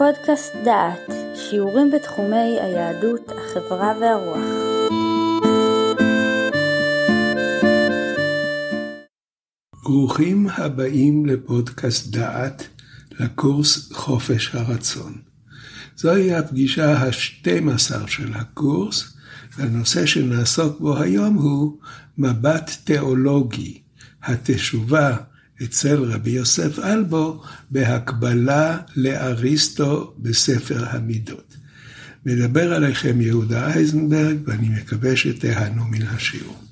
לפודקאסט דעת, שיעורים בתחומי היהדות, החברה והרוח. ברוכים הבאים לפודקאסט דעת, לקורס חופש הרצון. זוהי הפגישה ה-12 של הקורס, והנושא שנעסוק בו היום הוא מבט תיאולוגי, התשובה אצל רבי יוסף אלבו בהקבלה לאריסטו בספר המידות. מדבר עליכם יהודה אייזנברג, ואני מקווה שתיהנו מן השיעור.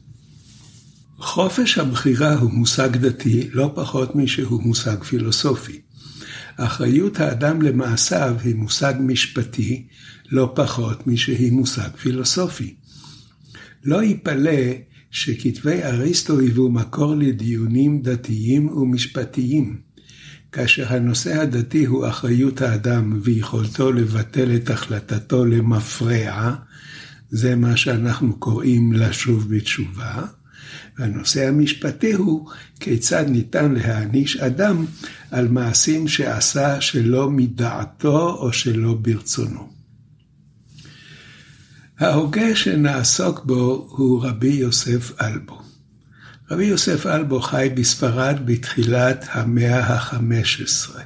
חופש הבחירה הוא מושג דתי לא פחות משהוא מושג פילוסופי. אחריות האדם למעשיו היא מושג משפטי לא פחות משהיא מושג פילוסופי. לא ייפלא שכתבי אריסטו היוו מקור לדיונים דתיים ומשפטיים. כאשר הנושא הדתי הוא אחריות האדם ויכולתו לבטל את החלטתו למפרע, זה מה שאנחנו קוראים לשוב בתשובה, והנושא המשפטי הוא כיצד ניתן להעניש אדם על מעשים שעשה שלא מדעתו או שלא ברצונו. ההוגה שנעסוק בו הוא רבי יוסף אלבו. רבי יוסף אלבו חי בספרד בתחילת המאה ה-15.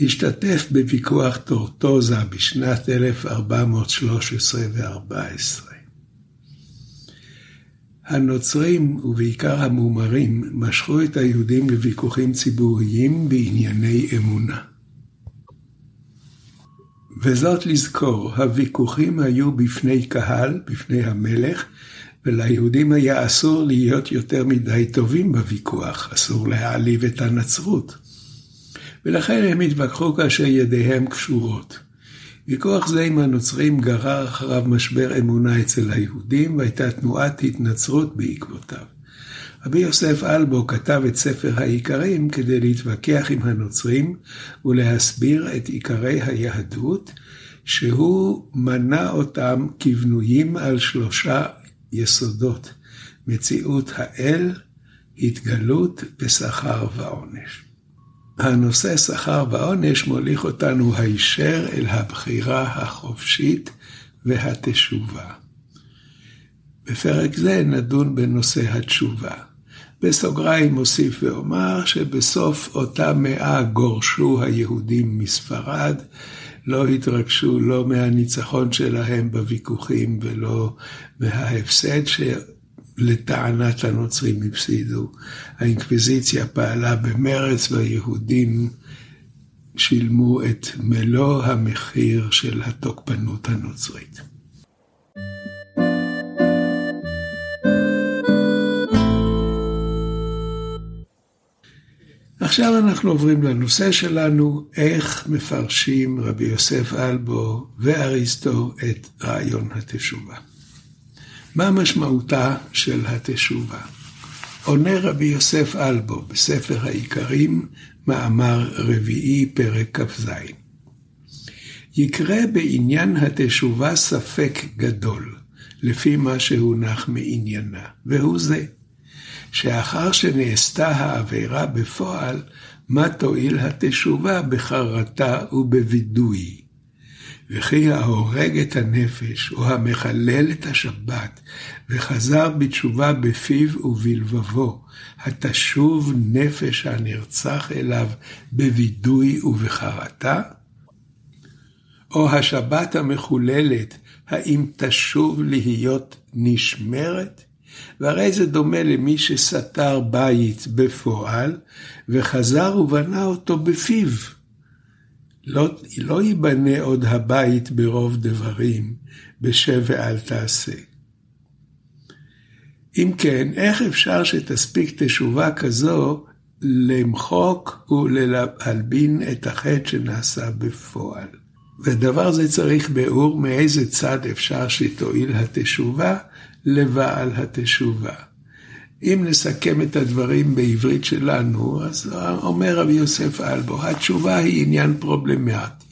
השתתף בוויכוח טורטוזה בשנת 1413 ו-14. הנוצרים, ובעיקר המומרים, משכו את היהודים לוויכוחים ציבוריים בענייני אמונה. וזאת לזכור, הוויכוחים היו בפני קהל, בפני המלך, וליהודים היה אסור להיות יותר מדי טובים בוויכוח, אסור להעליב את הנצרות. ולכן הם התווכחו כאשר ידיהם קשורות. ויכוח זה עם הנוצרים גרר אחריו משבר אמונה אצל היהודים, והייתה תנועת התנצרות בעקבותיו. רבי יוסף אלבו כתב את ספר העיקרים כדי להתווכח עם הנוצרים ולהסביר את עיקרי היהדות, שהוא מנה אותם כבנויים על שלושה יסודות, מציאות האל, התגלות ושכר ועונש. הנושא שכר ועונש מוליך אותנו הישר אל הבחירה החופשית והתשובה. בפרק זה נדון בנושא התשובה. בסוגריים מוסיף ואומר שבסוף אותה מאה גורשו היהודים מספרד, לא התרגשו לא מהניצחון שלהם בוויכוחים ולא מההפסד שלטענת הנוצרים הפסידו. האינקוויזיציה פעלה במרץ והיהודים שילמו את מלוא המחיר של התוקפנות הנוצרית. עכשיו אנחנו עוברים לנושא שלנו, איך מפרשים רבי יוסף אלבו ואריסטו את רעיון התשובה. מה משמעותה של התשובה? עונה רבי יוסף אלבו בספר העיקרים, מאמר רביעי, פרק כ"ז. יקרה בעניין התשובה ספק גדול, לפי מה שהונח מעניינה, והוא זה. שאחר שנעשתה העבירה בפועל, מה תועיל התשובה בחרטה ובווידוי. וכי ההורג את הנפש, או המחלל את השבת, וחזר בתשובה בפיו ובלבבו, התשוב נפש הנרצח אליו בווידוי ובחרטה? או השבת המחוללת, האם תשוב להיות נשמרת? והרי זה דומה למי שסתר בית בפועל, וחזר ובנה אותו בפיו. לא, לא ייבנה עוד הבית ברוב דברים, בשב ואל תעשה. אם כן, איך אפשר שתספיק תשובה כזו למחוק ולהלבין את החטא שנעשה בפועל? ודבר זה צריך ביאור מאיזה צד אפשר שתועיל התשובה, לבעל התשובה. אם נסכם את הדברים בעברית שלנו, אז אומר רבי יוסף אלבו, התשובה היא עניין פרובלמטי.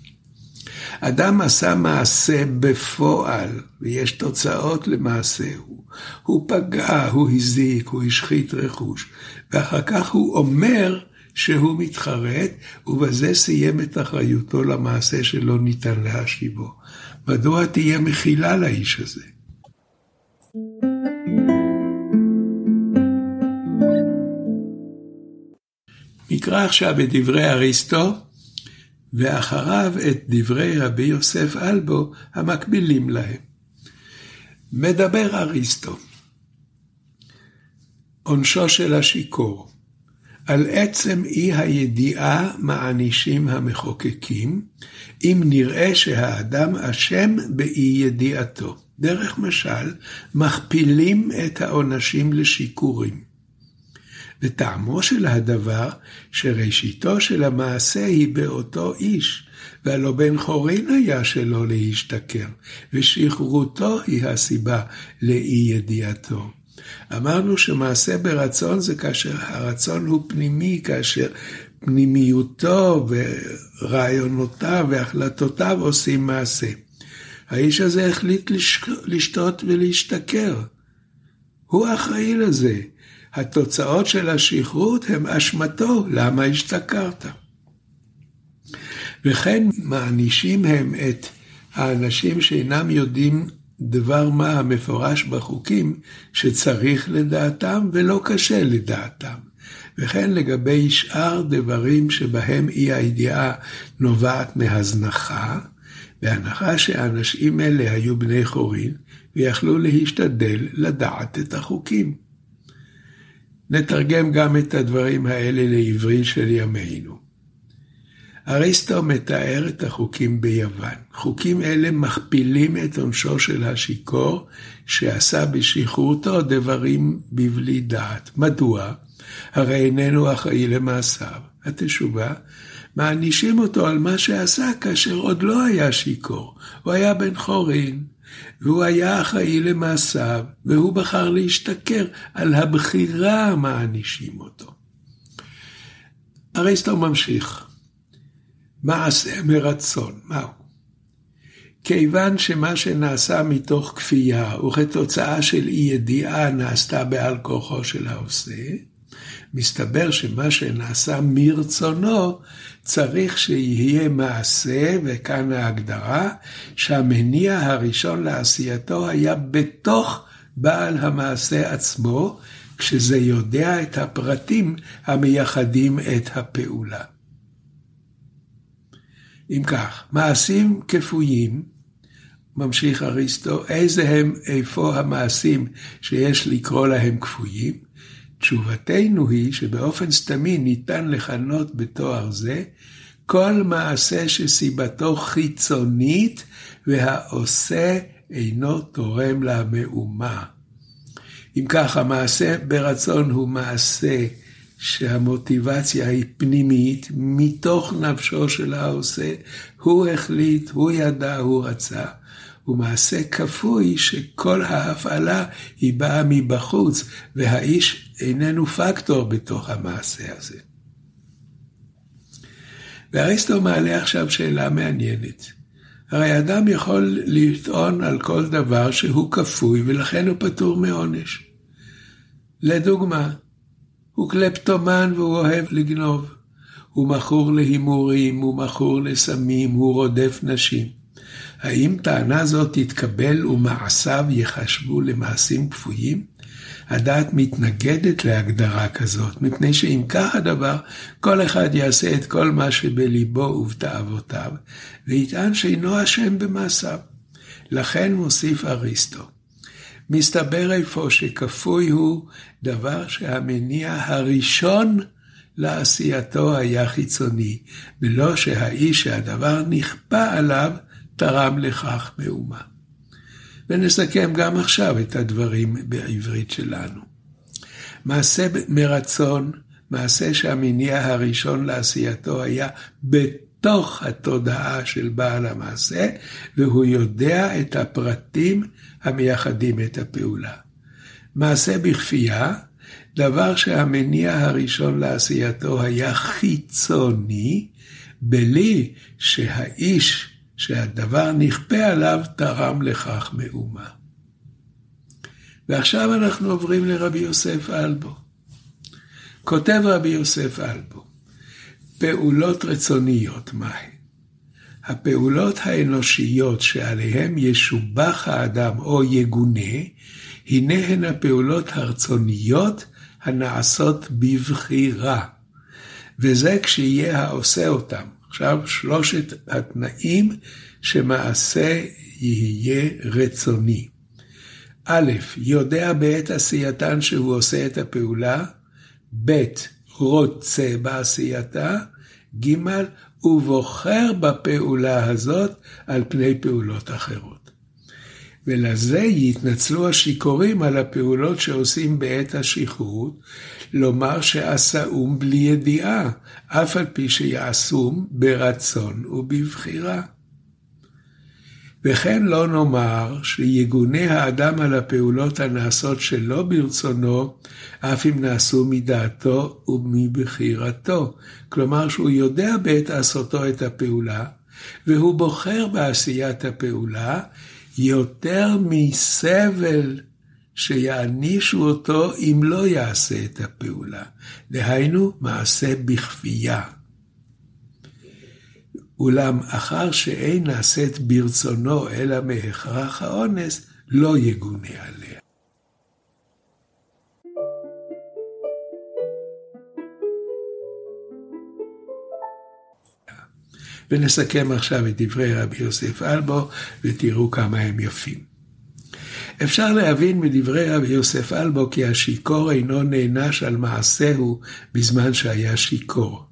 אדם עשה מעשה בפועל, ויש תוצאות למעשהו. הוא פגע, הוא הזיק, הוא השחית רכוש, ואחר כך הוא אומר שהוא מתחרט, ובזה סיים את אחריותו למעשה שלא ניתן להשיבו. מדוע תהיה מחילה לאיש הזה? נקרא עכשיו את דברי אריסטו, ואחריו את דברי רבי יוסף אלבו המקבילים להם. מדבר אריסטו, עונשו של השיכור, על עצם אי הידיעה מענישים המחוקקים, אם נראה שהאדם אשם באי ידיעתו. דרך משל, מכפילים את העונשים לשיכורים. וטעמו של הדבר, שראשיתו של המעשה היא באותו איש, והלא בן חורין היה שלא להשתכר, ושכרותו היא הסיבה לאי ידיעתו. אמרנו שמעשה ברצון זה כאשר הרצון הוא פנימי, כאשר פנימיותו ורעיונותיו והחלטותיו עושים מעשה. האיש הזה החליט לשתות ולהשתכר. הוא אחראי לזה. התוצאות של השכרות הם אשמתו, למה השתכרת? וכן מענישים הם את האנשים שאינם יודעים דבר מה המפורש בחוקים שצריך לדעתם ולא קשה לדעתם. וכן לגבי שאר דברים שבהם אי הידיעה נובעת מהזנחה, בהנחה שהאנשים אלה היו בני חורין ויכלו להשתדל לדעת את החוקים. נתרגם גם את הדברים האלה לעברי של ימינו. אריסטו מתאר את החוקים ביוון. חוקים אלה מכפילים את עונשו של השיכור שעשה בשכרותו דברים בבלי דעת. מדוע? הרי איננו אחראי למעשיו. התשובה, מענישים אותו על מה שעשה כאשר עוד לא היה שיכור. הוא היה בן חורין, והוא היה אחראי למעשיו, והוא בחר להשתכר. על הבחירה מענישים אותו. אריסטו ממשיך. מעשה מרצון, מהו? כיוון שמה שנעשה מתוך כפייה וכתוצאה של אי ידיעה נעשתה בעל כוחו של העושה, מסתבר שמה שנעשה מרצונו צריך שיהיה מעשה, וכאן ההגדרה, שהמניע הראשון לעשייתו היה בתוך בעל המעשה עצמו, כשזה יודע את הפרטים המייחדים את הפעולה. אם כך, מעשים כפויים, ממשיך אריסטו, איזה הם, איפה המעשים שיש לקרוא להם כפויים? תשובתנו היא שבאופן סתמי ניתן לכנות בתואר זה כל מעשה שסיבתו חיצונית והעושה אינו תורם למהומה. אם כך, המעשה ברצון הוא מעשה שהמוטיבציה היא פנימית, מתוך נפשו של העושה, הוא החליט, הוא ידע, הוא רצה. ומעשה כפוי שכל ההפעלה היא באה מבחוץ, והאיש איננו פקטור בתוך המעשה הזה. ואריסטו מעלה עכשיו שאלה מעניינת. הרי אדם יכול לטעון על כל דבר שהוא כפוי ולכן הוא פטור מעונש. לדוגמה, הוא קלפטומן והוא אוהב לגנוב. הוא מכור להימורים, הוא מכור לסמים, הוא רודף נשים. האם טענה זאת תתקבל ומעשיו ייחשבו למעשים כפויים? הדעת מתנגדת להגדרה כזאת, מפני שאם כך הדבר, כל אחד יעשה את כל מה שבליבו ובתאוותיו, ויטען שאינו אשם במעשיו. לכן מוסיף אריסטו, מסתבר אפוא שכפוי הוא דבר שהמניע הראשון לעשייתו היה חיצוני, ולא שהאיש שהדבר נכפה עליו תרם לכך מאומה. ונסכם גם עכשיו את הדברים בעברית שלנו. מעשה מרצון, מעשה שהמניע הראשון לעשייתו היה בתוך התודעה של בעל המעשה, והוא יודע את הפרטים המייחדים את הפעולה. מעשה בכפייה, דבר שהמניע הראשון לעשייתו היה חיצוני, בלי שהאיש שהדבר נכפה עליו תרם לכך מאומה. ועכשיו אנחנו עוברים לרבי יוסף אלבו. כותב רבי יוסף אלבו, פעולות רצוניות מהן? הפעולות האנושיות שעליהן ישובח האדם או יגונה, הנה הן הפעולות הרצוניות הנעשות בבחירה. וזה כשיהיה העושה אותם. עכשיו שלושת התנאים שמעשה יהיה רצוני. א', יודע בעת עשייתן שהוא עושה את הפעולה, ב', רוצה בעשייתה, ג', ובוחר בפעולה הזאת על פני פעולות אחרות. ולזה יתנצלו השיכורים על הפעולות שעושים בעת השכרות, לומר שעשאום בלי ידיעה, אף על פי שיעשום ברצון ובבחירה. וכן לא נאמר שיגונה האדם על הפעולות הנעשות שלא ברצונו, אף אם נעשו מדעתו ומבחירתו. כלומר שהוא יודע בעת עשותו את הפעולה, והוא בוחר בעשיית הפעולה יותר מסבל שיענישו אותו אם לא יעשה את הפעולה. דהיינו, מעשה בכפייה. אולם אחר שאין נעשית ברצונו אלא מהכרח האונס, לא יגונה עליה. ונסכם עכשיו את דברי רבי יוסף אלבו, ותראו כמה הם יפים. אפשר להבין מדברי רבי יוסף אלבו כי השיכור אינו נענש על מעשהו בזמן שהיה שיכור.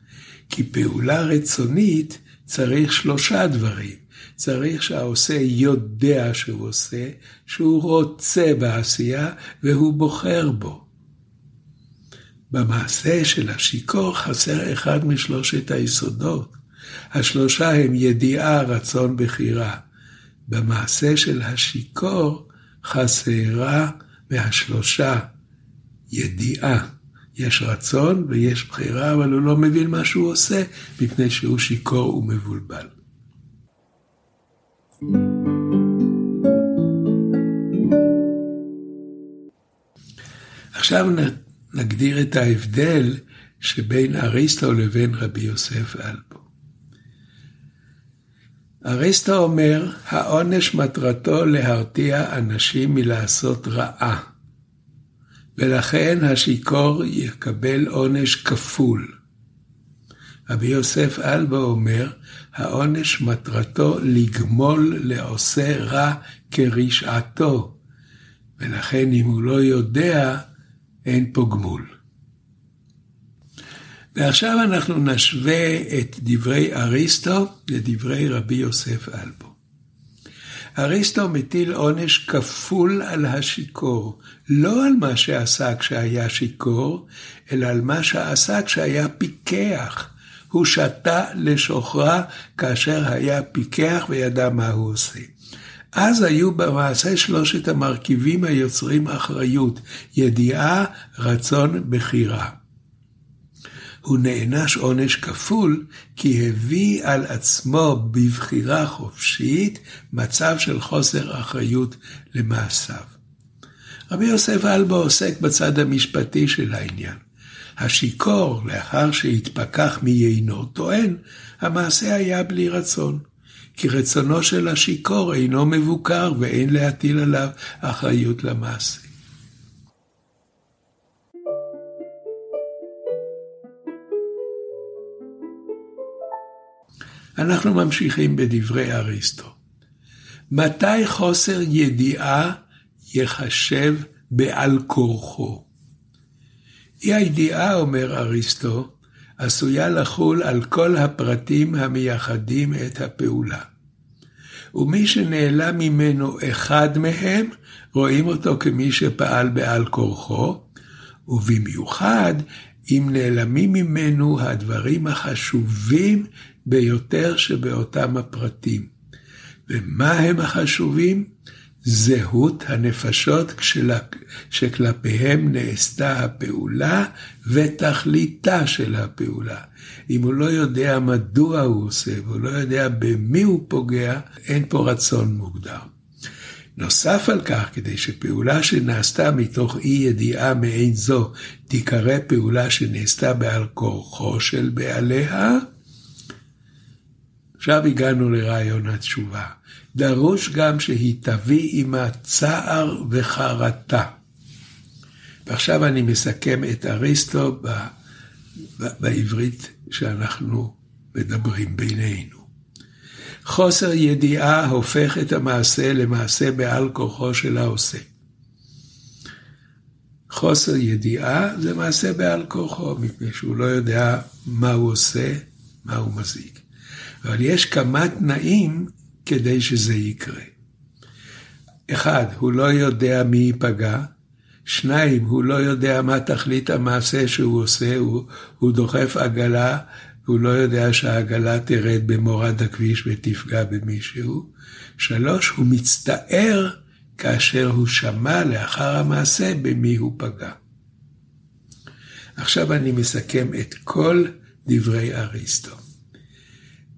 כי פעולה רצונית צריך שלושה דברים. צריך שהעושה יודע שהוא עושה, שהוא רוצה בעשייה והוא בוחר בו. במעשה של השיכור חסר אחד משלושת היסודות. השלושה הם ידיעה, רצון, בחירה. במעשה של השיכור חסרה מהשלושה ידיעה. יש רצון ויש בחירה, אבל הוא לא מבין מה שהוא עושה, מפני שהוא שיכור ומבולבל. עכשיו נגדיר את ההבדל שבין אריסטו לבין רבי יוסף אלבו. אריסטו אומר, העונש מטרתו להרתיע אנשים מלעשות רעה. ולכן השיכור יקבל עונש כפול. רבי יוסף אלבו אומר, העונש מטרתו לגמול לעושה רע כרשעתו, ולכן אם הוא לא יודע, אין פה גמול. ועכשיו אנחנו נשווה את דברי אריסטו לדברי רבי יוסף אלבו. אריסטו מטיל עונש כפול על השיכור, לא על מה שעשה כשהיה שיכור, אלא על מה שעשה כשהיה פיקח. הוא שתה לשוכרה כאשר היה פיקח וידע מה הוא עושה. אז היו במעשה שלושת המרכיבים היוצרים אחריות, ידיעה, רצון, בחירה. הוא נענש עונש כפול, כי הביא על עצמו בבחירה חופשית מצב של חוסר אחריות למעשיו. רבי יוסף אלבו עוסק בצד המשפטי של העניין. השיכור, לאחר שהתפכח מיינו, טוען, המעשה היה בלי רצון. כי רצונו של השיכור אינו מבוקר ואין להטיל עליו אחריות למעשה. אנחנו ממשיכים בדברי אריסטו. מתי חוסר ידיעה יחשב בעל כורחו? אי הידיעה, אומר אריסטו, עשויה לחול על כל הפרטים המייחדים את הפעולה. ומי שנעלם ממנו אחד מהם, רואים אותו כמי שפעל בעל כורחו, ובמיוחד אם נעלמים ממנו הדברים החשובים ביותר שבאותם הפרטים. ומה הם החשובים? זהות הנפשות שכלפיהם נעשתה הפעולה ותכליתה של הפעולה. אם הוא לא יודע מדוע הוא עושה והוא לא יודע במי הוא פוגע, אין פה רצון מוגדר. נוסף על כך, כדי שפעולה שנעשתה מתוך אי ידיעה מעין זו תיקרא פעולה שנעשתה בעל כורחו של בעליה, עכשיו הגענו לרעיון התשובה. דרוש גם שהיא תביא עימה צער וחרטה. ועכשיו אני מסכם את אריסטו ב, ב, בעברית שאנחנו מדברים בינינו. חוסר ידיעה הופך את המעשה למעשה בעל כוחו של העושה. חוסר ידיעה זה מעשה בעל כוחו, מפני שהוא לא יודע מה הוא עושה, מה הוא מזיק. אבל יש כמה תנאים כדי שזה יקרה. אחד, הוא לא יודע מי ייפגע. שניים, הוא לא יודע מה תכלית המעשה שהוא עושה, הוא, הוא דוחף עגלה, והוא לא יודע שהעגלה תרד במורד הכביש ותפגע במישהו. שלוש, הוא מצטער כאשר הוא שמע לאחר המעשה במי הוא פגע. עכשיו אני מסכם את כל דברי אריסטו.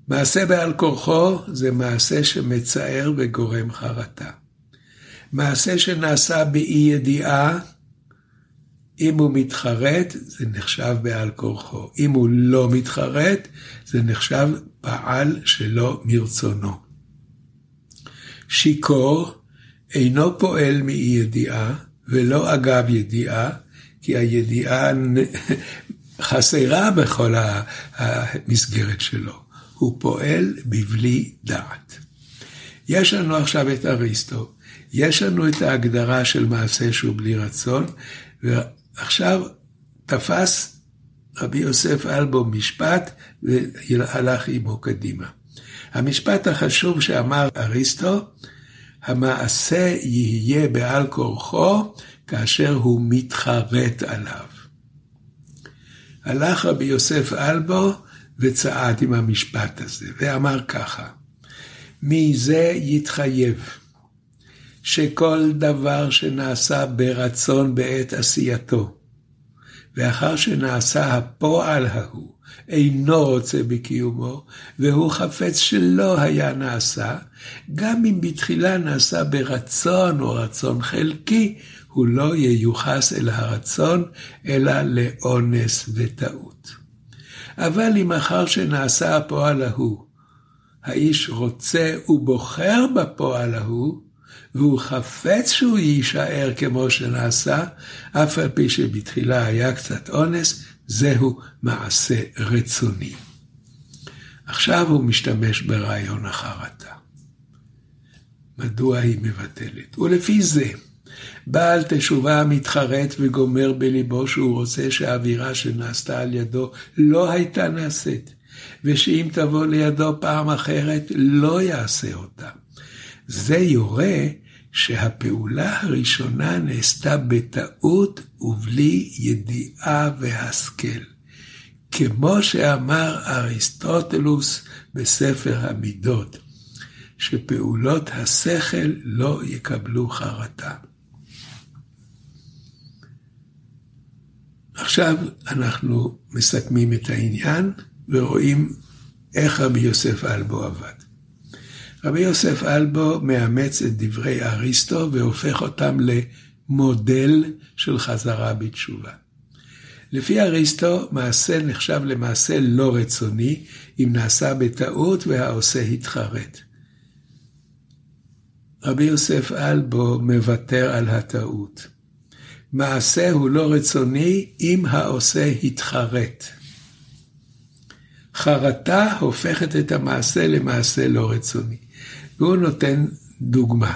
מעשה בעל כורחו זה מעשה שמצער וגורם חרטה. מעשה שנעשה באי ידיעה, אם הוא מתחרט, זה נחשב בעל כורחו. אם הוא לא מתחרט, זה נחשב פעל שלא מרצונו. שיכור אינו פועל מאי ידיעה ולא אגב ידיעה, כי הידיעה חסרה בכל המסגרת שלו. הוא פועל בבלי דעת. יש לנו עכשיו את אריסטו, יש לנו את ההגדרה של מעשה שהוא בלי רצון, ועכשיו תפס רבי יוסף אלבו משפט והלך עמו קדימה. המשפט החשוב שאמר אריסטו, המעשה יהיה בעל כורחו כאשר הוא מתחרט עליו. הלך רבי יוסף אלבו וצעד עם המשפט הזה, ואמר ככה, מזה יתחייב שכל דבר שנעשה ברצון בעת עשייתו, ואחר שנעשה הפועל ההוא, אינו רוצה בקיומו, והוא חפץ שלא היה נעשה, גם אם בתחילה נעשה ברצון או רצון חלקי, הוא לא ייוחס אל הרצון, אלא לאונס וטעות. אבל אם אחר שנעשה הפועל ההוא, האיש רוצה ובוחר בפועל ההוא, והוא חפץ שהוא יישאר כמו שנעשה, אף על פי שבתחילה היה קצת אונס, זהו מעשה רצוני. עכשיו הוא משתמש ברעיון החרטה. מדוע היא מבטלת? ולפי זה, בעל תשובה מתחרט וגומר בליבו שהוא רוצה שהאווירה שנעשתה על ידו לא הייתה נעשית, ושאם תבוא לידו פעם אחרת, לא יעשה אותה. זה יורה שהפעולה הראשונה נעשתה בטעות ובלי ידיעה והשכל. כמו שאמר אריסטוטלוס בספר המידות, שפעולות השכל לא יקבלו חרטה. עכשיו אנחנו מסכמים את העניין ורואים איך רבי יוסף אלבו עבד. רבי יוסף אלבו מאמץ את דברי אריסטו והופך אותם למודל של חזרה בתשובה. לפי אריסטו, מעשה נחשב למעשה לא רצוני, אם נעשה בטעות והעושה התחרט. רבי יוסף אלבו מוותר על הטעות. מעשה הוא לא רצוני אם העושה התחרט. חרטה הופכת את המעשה למעשה לא רצוני. והוא נותן דוגמה.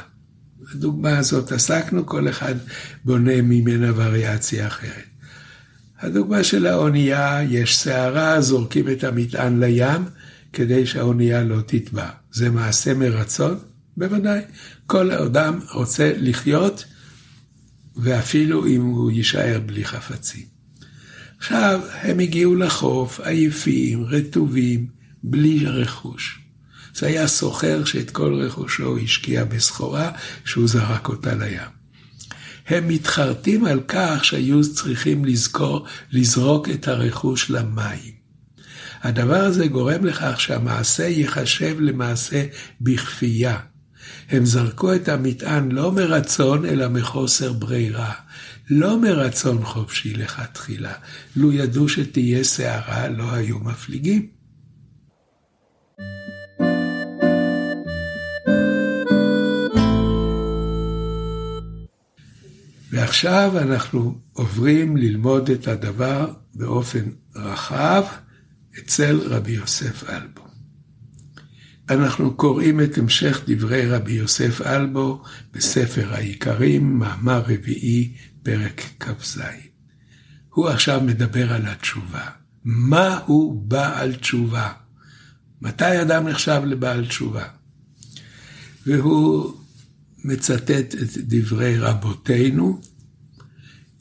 הדוגמה הזאת עסקנו, כל אחד בונה ממנה וריאציה אחרת. הדוגמה של האונייה, יש סערה, זורקים את המטען לים כדי שהאונייה לא תטבע. זה מעשה מרצון? בוודאי. כל אדם רוצה לחיות ואפילו אם הוא יישאר בלי חפצים. עכשיו, הם הגיעו לחוף, עייפים, רטובים, בלי רכוש. זה היה סוחר שאת כל רכושו השקיע בסחורה, שהוא זרק אותה לים. הם מתחרטים על כך שהיו צריכים לזכור, לזרוק את הרכוש למים. הדבר הזה גורם לכך שהמעשה ייחשב למעשה בכפייה. הם זרקו את המטען לא מרצון, אלא מחוסר ברירה. לא מרצון חופשי לכתחילה. לו ידעו שתהיה סערה, לא היו מפליגים. ועכשיו אנחנו עוברים ללמוד את הדבר באופן רחב אצל רבי יוסף אלבו. אנחנו קוראים את המשך דברי רבי יוסף אלבו בספר העיקרים, מאמר רביעי, פרק כ"ז. הוא עכשיו מדבר על התשובה. מה הוא בעל תשובה? מתי אדם נחשב לבעל תשובה? והוא מצטט את דברי רבותינו,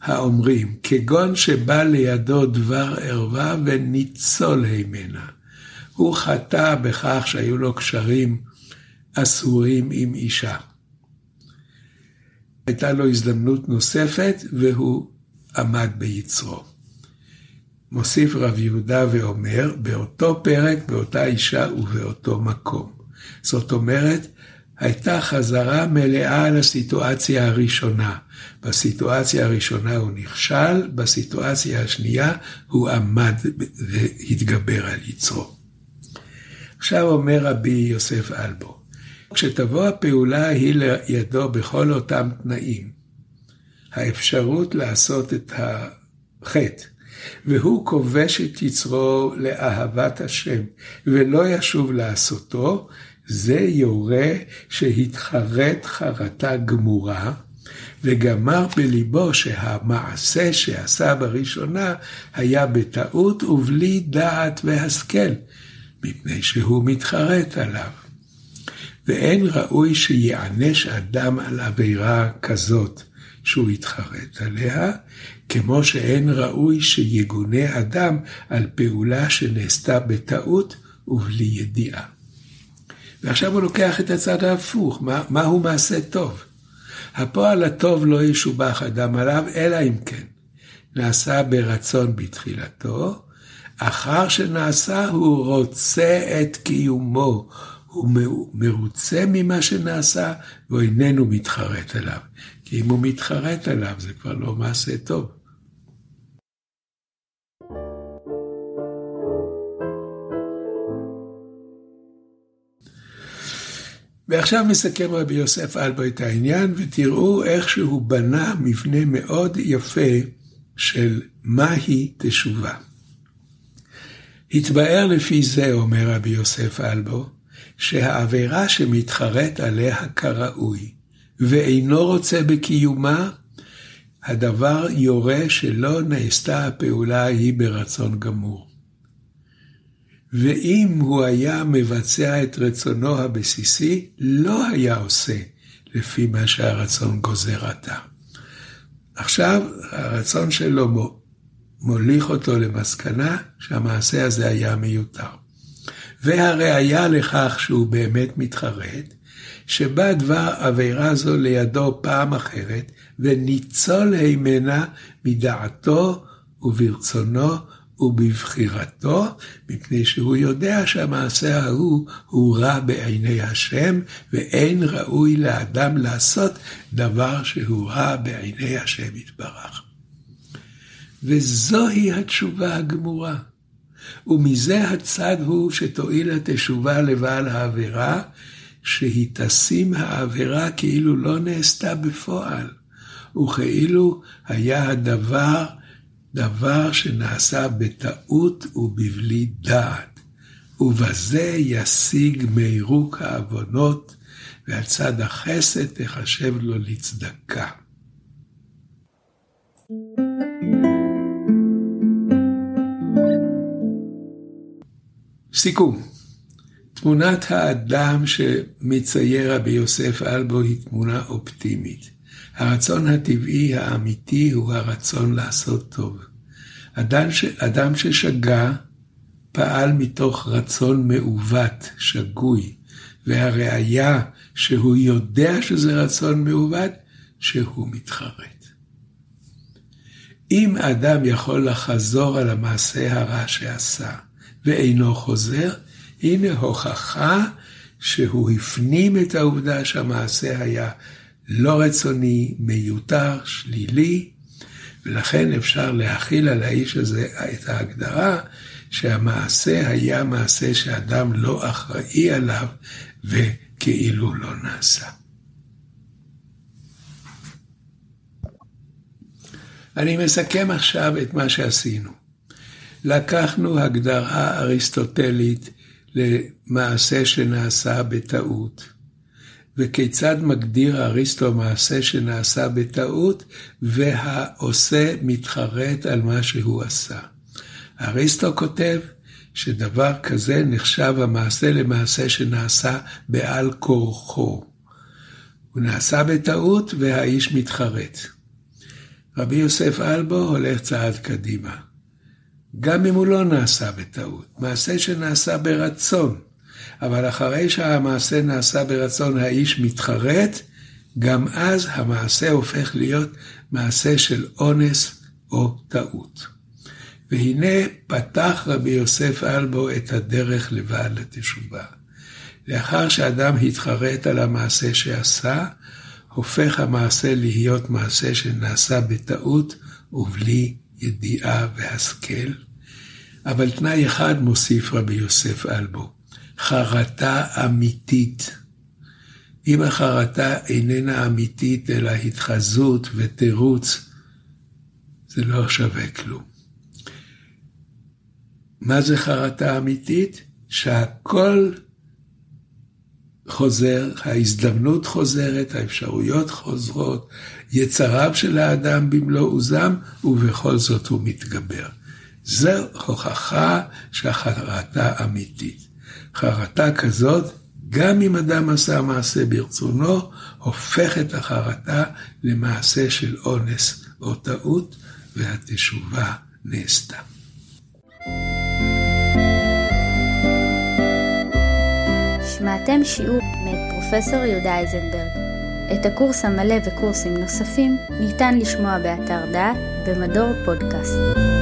האומרים, כגון שבא לידו דבר ערווה וניצול הימנה. הוא חטא בכך שהיו לו קשרים אסורים עם אישה. הייתה לו הזדמנות נוספת והוא עמד ביצרו. מוסיף רב יהודה ואומר, באותו פרק, באותה אישה ובאותו מקום. זאת אומרת, הייתה חזרה מלאה לסיטואציה הראשונה. בסיטואציה הראשונה הוא נכשל, בסיטואציה השנייה הוא עמד והתגבר על יצרו. עכשיו אומר רבי יוסף אלבו, כשתבוא הפעולה היא לידו בכל אותם תנאים, האפשרות לעשות את החטא, והוא כובש את יצרו לאהבת השם, ולא ישוב לעשותו, זה יורה שהתחרט חרטה גמורה, וגמר בליבו שהמעשה שעשה בראשונה היה בטעות ובלי דעת והשכל, מפני שהוא מתחרט עליו. ואין ראוי שיענש אדם על עבירה כזאת שהוא יתחרט עליה, כמו שאין ראוי שיגונה אדם על פעולה שנעשתה בטעות ובלי ידיעה. ועכשיו הוא לוקח את הצד ההפוך, מה, מהו מעשה טוב? הפועל הטוב לא ישובח אדם עליו, אלא אם כן נעשה ברצון בתחילתו, אחר שנעשה הוא רוצה את קיומו, הוא מרוצה ממה שנעשה, והוא איננו מתחרט עליו. כי אם הוא מתחרט עליו, זה כבר לא מעשה טוב. ועכשיו מסכם רבי יוסף אלבו את העניין, ותראו איך שהוא בנה מבנה מאוד יפה של מהי תשובה. התבאר לפי זה, אומר רבי יוסף אלבו, שהעבירה שמתחרט עליה כראוי, ואינו רוצה בקיומה, הדבר יורה שלא נעשתה הפעולה ההיא ברצון גמור. ואם הוא היה מבצע את רצונו הבסיסי, לא היה עושה לפי מה שהרצון גוזר עתה. עכשיו, הרצון שלו מוליך אותו למסקנה שהמעשה הזה היה מיותר. והראיה לכך שהוא באמת מתחרט, שבא דבר עבירה זו לידו פעם אחרת, וניצול הימנה מדעתו וברצונו ובבחירתו, מפני שהוא יודע שהמעשה ההוא הוא רע בעיני השם, ואין ראוי לאדם לעשות דבר שהוא רע בעיני השם יתברך. וזוהי התשובה הגמורה. ומזה הצד הוא שתועיל התשובה לבעל העבירה, שהיא תשים העבירה כאילו לא נעשתה בפועל, וכאילו היה הדבר דבר שנעשה בטעות ובבלי דעת, ובזה ישיג מירוק העוונות, ועל צד החסד תחשב לו לצדקה. סיכום, תמונת האדם שמצייר רבי יוסף אלבו היא תמונה אופטימית. הרצון הטבעי האמיתי הוא הרצון לעשות טוב. אדם, ש... אדם ששגה פעל מתוך רצון מעוות, שגוי, והראיה שהוא יודע שזה רצון מעוות, שהוא מתחרט. אם אדם יכול לחזור על המעשה הרע שעשה ואינו חוזר, הנה הוכחה שהוא הפנים את העובדה שהמעשה היה לא רצוני, מיותר, שלילי, ולכן אפשר להכיל על האיש הזה את ההגדרה שהמעשה היה מעשה שאדם לא אחראי עליו וכאילו לא נעשה. אני מסכם עכשיו את מה שעשינו. לקחנו הגדרה אריסטוטלית למעשה שנעשה בטעות. וכיצד מגדיר אריסטו מעשה שנעשה בטעות, והעושה מתחרט על מה שהוא עשה. אריסטו כותב שדבר כזה נחשב המעשה למעשה שנעשה בעל כורחו. הוא נעשה בטעות והאיש מתחרט. רבי יוסף אלבו הולך צעד קדימה. גם אם הוא לא נעשה בטעות, מעשה שנעשה ברצון, אבל אחרי שהמעשה נעשה ברצון האיש מתחרט, גם אז המעשה הופך להיות מעשה של אונס או טעות. והנה פתח רבי יוסף אלבו את הדרך לבעל התשובה. לאחר שאדם התחרט על המעשה שעשה, הופך המעשה להיות מעשה שנעשה בטעות ובלי ידיעה והשכל. אבל תנאי אחד מוסיף רבי יוסף אלבו, חרטה אמיתית. אם החרטה איננה אמיתית, אלא התחזות ותירוץ, זה לא שווה כלום. מה זה חרטה אמיתית? שהכל חוזר, ההזדמנות חוזרת, האפשרויות חוזרות, יצריו של האדם במלוא עוזם, ובכל זאת הוא מתגבר. זו הוכחה שהחרטה אמיתית. חרטה כזאת, גם אם אדם עשה מעשה ברצונו, הופך את החרטה למעשה של אונס או טעות, והתשובה נעשתה. שמעתם שיעור מאת פרופסור יהודה איזנברג. את הקורס המלא וקורסים נוספים ניתן לשמוע באתר דעת במדור פודקאסט.